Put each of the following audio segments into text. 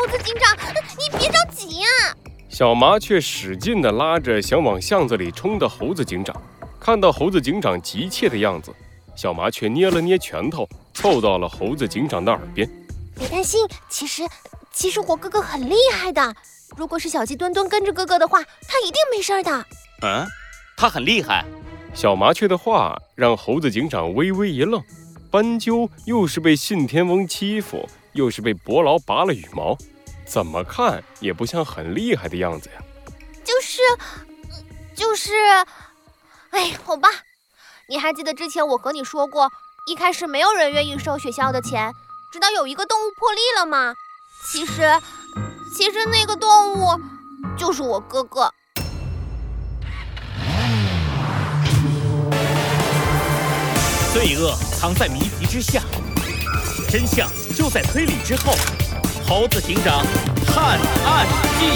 猴子警长，你别着急呀！小麻雀使劲地拉着想往巷子里冲的猴子警长，看到猴子警长急切的样子，小麻雀捏了捏拳头，凑到了猴子警长的耳边：“别担心，其实，其实我哥哥很厉害的。如果是小鸡墩墩跟着哥哥的话，他一定没事的。”嗯，他很厉害。小麻雀的话让猴子警长微微一愣。斑鸠又是被信天翁欺负，又是被伯劳拔了羽毛。怎么看也不像很厉害的样子呀。就是，就是，哎，好吧。你还记得之前我和你说过，一开始没有人愿意收雪橇的钱，直到有一个动物破例了吗？其实，其实那个动物就是我哥哥。罪恶藏在谜题之下，真相就在推理之后。猴子警长探案记，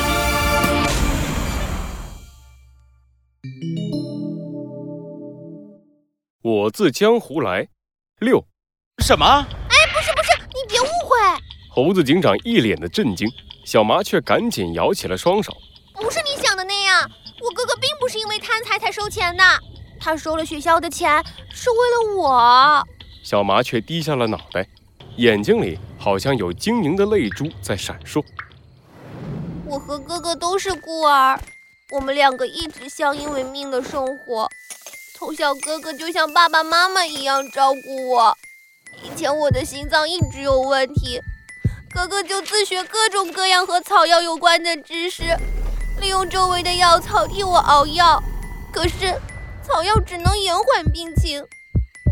我自江湖来。六，什么？哎，不是不是，你别误会。猴子警长一脸的震惊，小麻雀赶紧摇起了双手。不是你想的那样，我哥哥并不是因为贪财才收钱的，他收了学校的钱是为了我。小麻雀低下了脑袋。眼睛里好像有晶莹的泪珠在闪烁。我和哥哥都是孤儿，我们两个一直相依为命的生活。从小，哥哥就像爸爸妈妈一样照顾我。以前我的心脏一直有问题，哥哥就自学各种各样和草药有关的知识，利用周围的药草替我熬药。可是，草药只能延缓病情，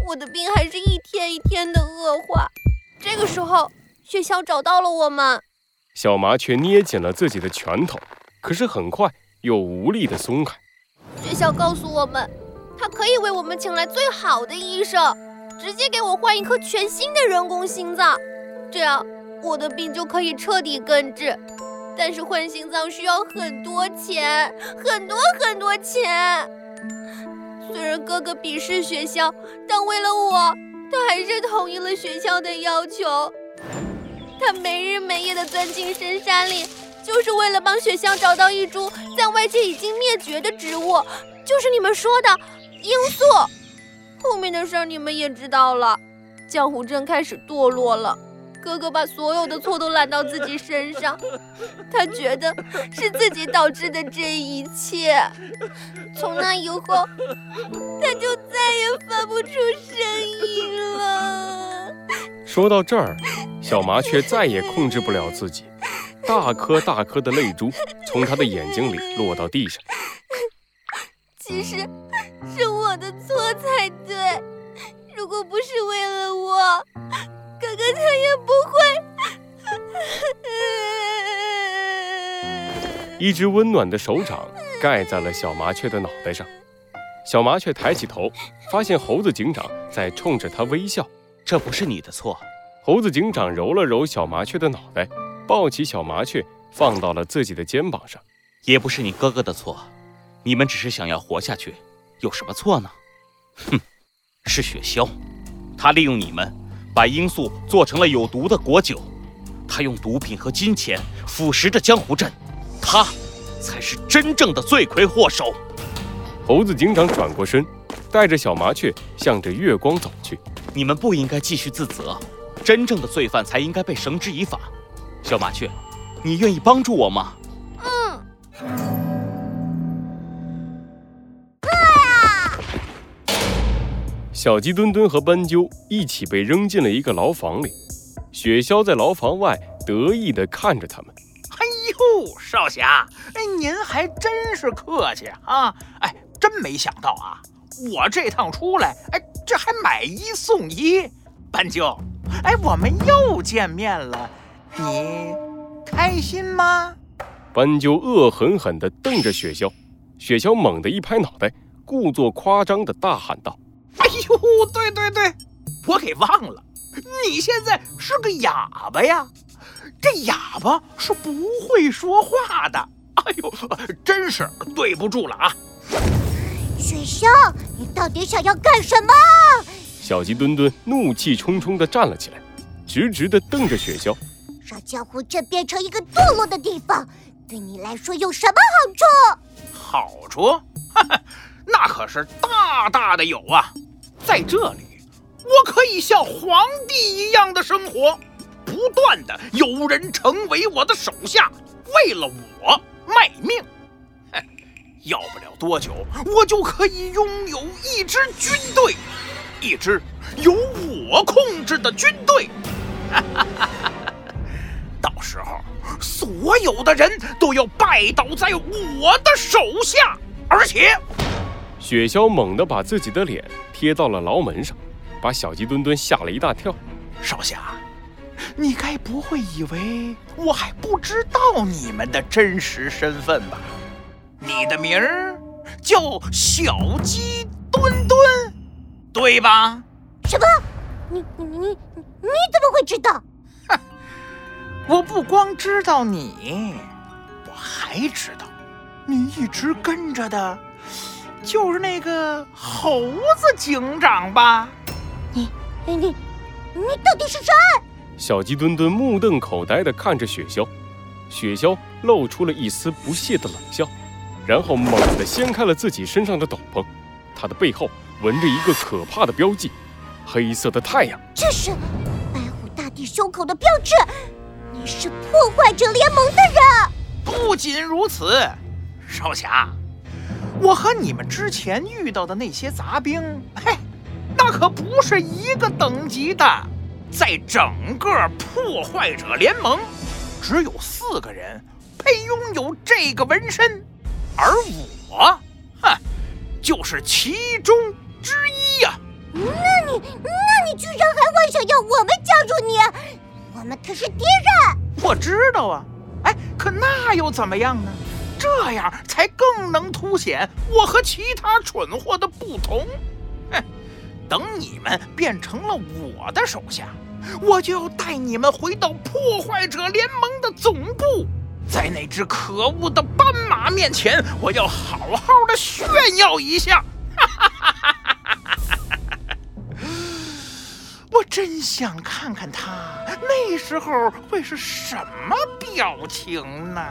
我的病还是一天一天的恶化。这个时候，雪橇找到了我们。小麻雀捏紧了自己的拳头，可是很快又无力地松开。雪橇告诉我们，它可以为我们请来最好的医生，直接给我换一颗全新的人工心脏，这样我的病就可以彻底根治。但是换心脏需要很多钱，很多很多钱。虽然哥哥鄙视雪橇，但为了我。他还是同意了学校的要求。他没日没夜地钻进深山里，就是为了帮学校找到一株在外界已经灭绝的植物，就是你们说的罂粟。后面的事你们也知道了，江湖镇开始堕落了。哥哥把所有的错都揽到自己身上，他觉得是自己导致的这一切。从那以后，他就再也发不出声。说到这儿，小麻雀再也控制不了自己，大颗大颗的泪珠从他的眼睛里落到地上。其实是我的错才对，如果不是为了我。哥哥他也不会。一只温暖的手掌盖在了小麻雀的脑袋上，小麻雀抬起头，发现猴子警长在冲着它微笑。这不是你的错。猴子警长揉了揉小麻雀的脑袋，抱起小麻雀放到了自己的肩膀上。也不是你哥哥的错，你们只是想要活下去，有什么错呢？哼，是雪橇，他利用你们。把罂粟做成了有毒的果酒，他用毒品和金钱腐蚀着江湖镇，他才是真正的罪魁祸首。猴子警长转过身，带着小麻雀向着月光走去。你们不应该继续自责，真正的罪犯才应该被绳之以法。小麻雀，你愿意帮助我吗？嗯小鸡墩墩和斑鸠一起被扔进了一个牢房里，雪橇在牢房外得意地看着他们。哎呦，少侠，哎，您还真是客气啊！哎，真没想到啊，我这趟出来，哎，这还买一送一。斑鸠，哎，我们又见面了，你开心吗？斑鸠恶狠狠地瞪着雪橇，雪橇猛地一拍脑袋，故作夸张地大喊道。哎呦，对对对，我给忘了，你现在是个哑巴呀！这哑巴是不会说话的。哎呦，真是对不住了啊！雪橇，你到底想要干什么？小鸡墩墩怒气冲冲地站了起来，直直地瞪着雪橇。让江湖镇变成一个堕落的地方，对你来说有什么好处？好处？哈哈，那可是大大的有啊！在这里，我可以像皇帝一样的生活，不断的有人成为我的手下，为了我卖命。哼，要不了多久，我就可以拥有一支军队，一支由我控制的军队。哈哈哈哈哈！到时候，所有的人都要拜倒在我的手下，而且，雪橇猛地把自己的脸贴到了牢门上，把小鸡墩墩吓了一大跳。少侠，你该不会以为我还不知道你们的真实身份吧？你的名儿叫小鸡墩墩，对吧？什么？你你你你怎么会知道？哼，我不光知道你，我还知道，你一直跟着的，就是那个猴子警长吧？你你你你到底是谁？小鸡墩墩目瞪口呆地看着雪橇，雪橇露出了一丝不屑的冷笑，然后猛地掀开了自己身上的斗篷，他的背后纹着一个可怕的标记。黑色的太阳，这是白虎大帝胸口的标志。你是破坏者联盟的人。不仅如此，少侠，我和你们之前遇到的那些杂兵，嘿，那可不是一个等级的。在整个破坏者联盟，只有四个人配拥有这个纹身，而我，哼，就是其中之一呀。那你，那你居然还会想要我们加入你？我们可是敌人。我知道啊，哎，可那又怎么样呢？这样才更能凸显我和其他蠢货的不同。哼，等你们变成了我的手下，我就要带你们回到破坏者联盟的总部，在那只可恶的斑马面前，我要好好的炫耀一下。哈哈哈哈哈！真想看看他那时候会是什么表情呢？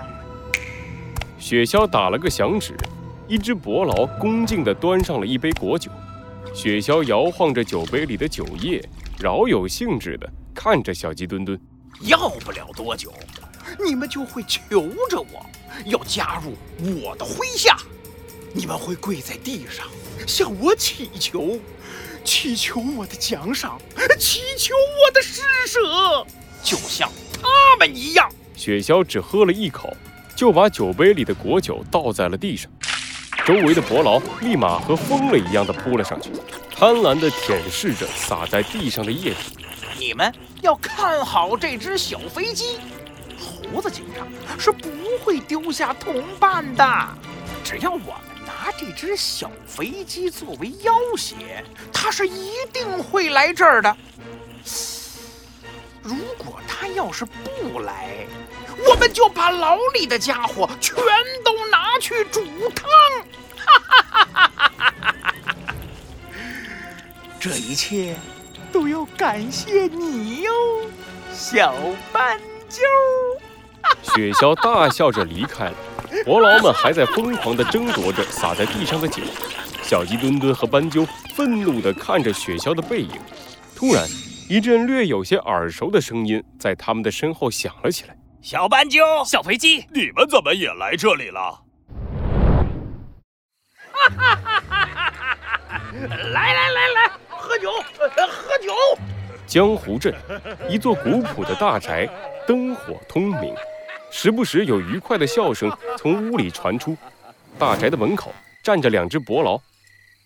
雪橇打了个响指，一只伯劳恭敬地端上了一杯果酒。雪橇摇晃着酒杯里的酒液，饶有兴致地看着小鸡墩墩。要不了多久，你们就会求着我要加入我的麾下，你们会跪在地上向我祈求。祈求我的奖赏，祈求我的施舍，就像他们一样。雪橇只喝了一口，就把酒杯里的果酒倒在了地上。周围的伯劳立马和疯了一样的扑了上去，贪婪地舔舐着洒在地上的液体。你们要看好这只小飞机，猴子警长是不会丢下同伴的。只要我们。拿这只小飞机作为要挟，他是一定会来这儿的。如果他要是不来，我们就把牢里的家伙全都拿去煮汤。哈哈哈哈哈哈！这一切都要感谢你哟，小斑鸠。雪橇大笑着离开了。伯劳们还在疯狂地争夺着洒在地上的酒，小鸡墩墩和斑鸠愤怒地看着雪橇的背影。突然，一阵略有些耳熟的声音在他们的身后响了起来：“小斑鸠，小飞机，你们怎么也来这里了？”哈哈哈哈哈哈！来来来来，喝酒，喝酒！江湖镇，一座古朴的大宅，灯火通明。时不时有愉快的笑声从屋里传出，大宅的门口站着两只伯劳，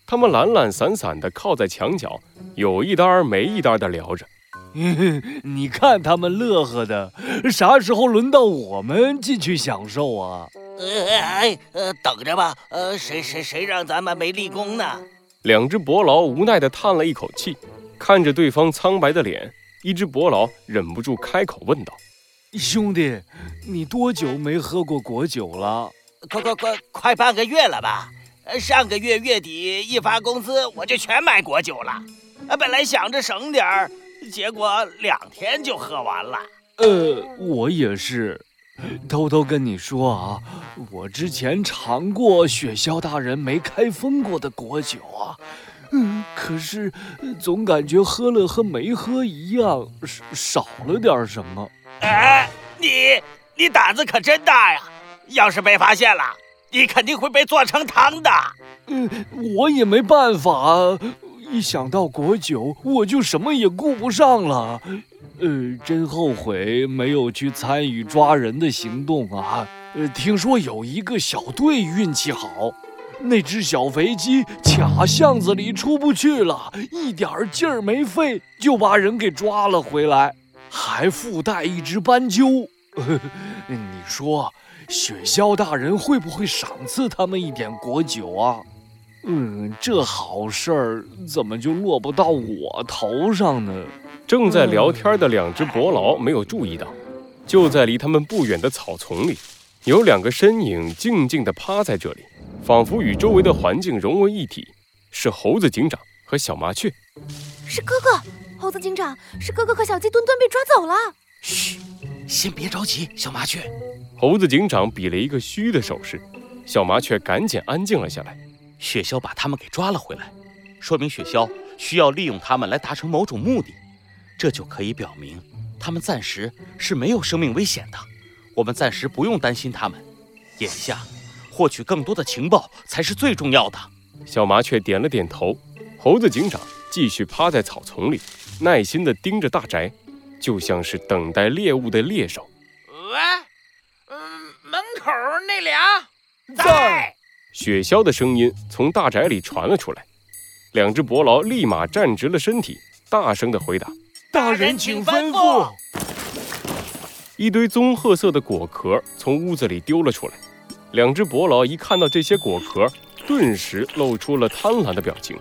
他们懒懒散散地靠在墙角，有一搭没一搭地聊着。你看他们乐呵的，啥时候轮到我们进去享受啊？呃，哎，呃，等着吧。呃，谁谁谁让咱们没立功呢？两只伯劳无奈地叹了一口气，看着对方苍白的脸，一只伯劳忍不住开口问道。兄弟，你多久没喝过果酒了？快快快，快半个月了吧？上个月月底一发工资，我就全买果酒了。本来想着省点儿，结果两天就喝完了。呃，我也是。偷偷跟你说啊，我之前尝过雪鸮大人没开封过的果酒啊，嗯，可是总感觉喝了和没喝一样，少了点什么。哎，你你胆子可真大呀！要是被发现了，你肯定会被做成汤的。嗯，我也没办法，一想到果酒，我就什么也顾不上了。呃，真后悔没有去参与抓人的行动啊！呃，听说有一个小队运气好，那只小肥鸡卡巷子里出不去了，一点劲儿没费就把人给抓了回来，还附带一只斑鸠。你说，雪鸮大人会不会赏赐他们一点果酒啊？嗯，这好事儿怎么就落不到我头上呢？正在聊天的两只伯劳没有注意到，就在离他们不远的草丛里，有两个身影静静地趴在这里，仿佛与周围的环境融为一体。是猴子警长和小麻雀。是哥哥，猴子警长，是哥哥和小鸡墩墩被抓走了。嘘，先别着急，小麻雀。猴子警长比了一个嘘的手势，小麻雀赶紧安静了下来。雪橇把他们给抓了回来，说明雪橇需要利用他们来达成某种目的。这就可以表明，他们暂时是没有生命危险的。我们暂时不用担心他们。眼下，获取更多的情报才是最重要的。小麻雀点了点头。猴子警长继续趴在草丛里，耐心地盯着大宅，就像是等待猎物的猎手。喂，嗯，门口那俩在。雪鸮的声音从大宅里传了出来。两只伯劳立马站直了身体，大声地回答。大人，请吩咐。一堆棕褐色的果壳从屋子里丢了出来，两只伯劳一看到这些果壳，顿时露出了贪婪的表情。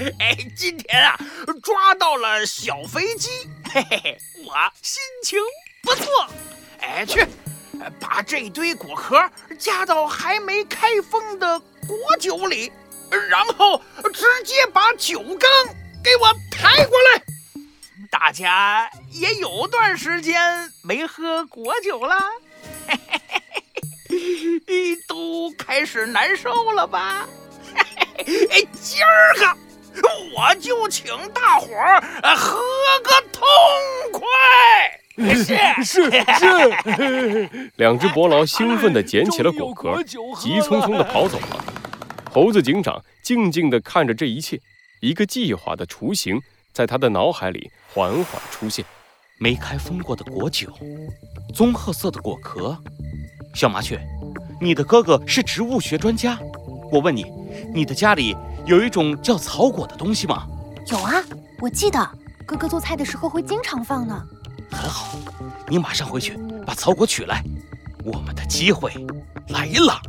哎，今天啊，抓到了小肥鸡，嘿嘿嘿，我心情不错。哎，去，把这堆果壳加到还没开封的果酒里，然后直接把酒缸给我抬过来。大家也有段时间没喝果酒了，嘿嘿嘿嘿嘿都开始难受了吧？哎，今儿个我就请大伙儿喝个痛快！是 是是！两只伯劳兴奋地捡起了果壳，急匆匆地跑走了。猴子警长静静地看着这一切，一个计划的雏形。在他的脑海里缓缓出现，没开封过的果酒，棕褐色的果壳。小麻雀，你的哥哥是植物学专家。我问你，你的家里有一种叫草果的东西吗？有啊，我记得哥哥做菜的时候会经常放呢。很好，你马上回去把草果取来，我们的机会来了。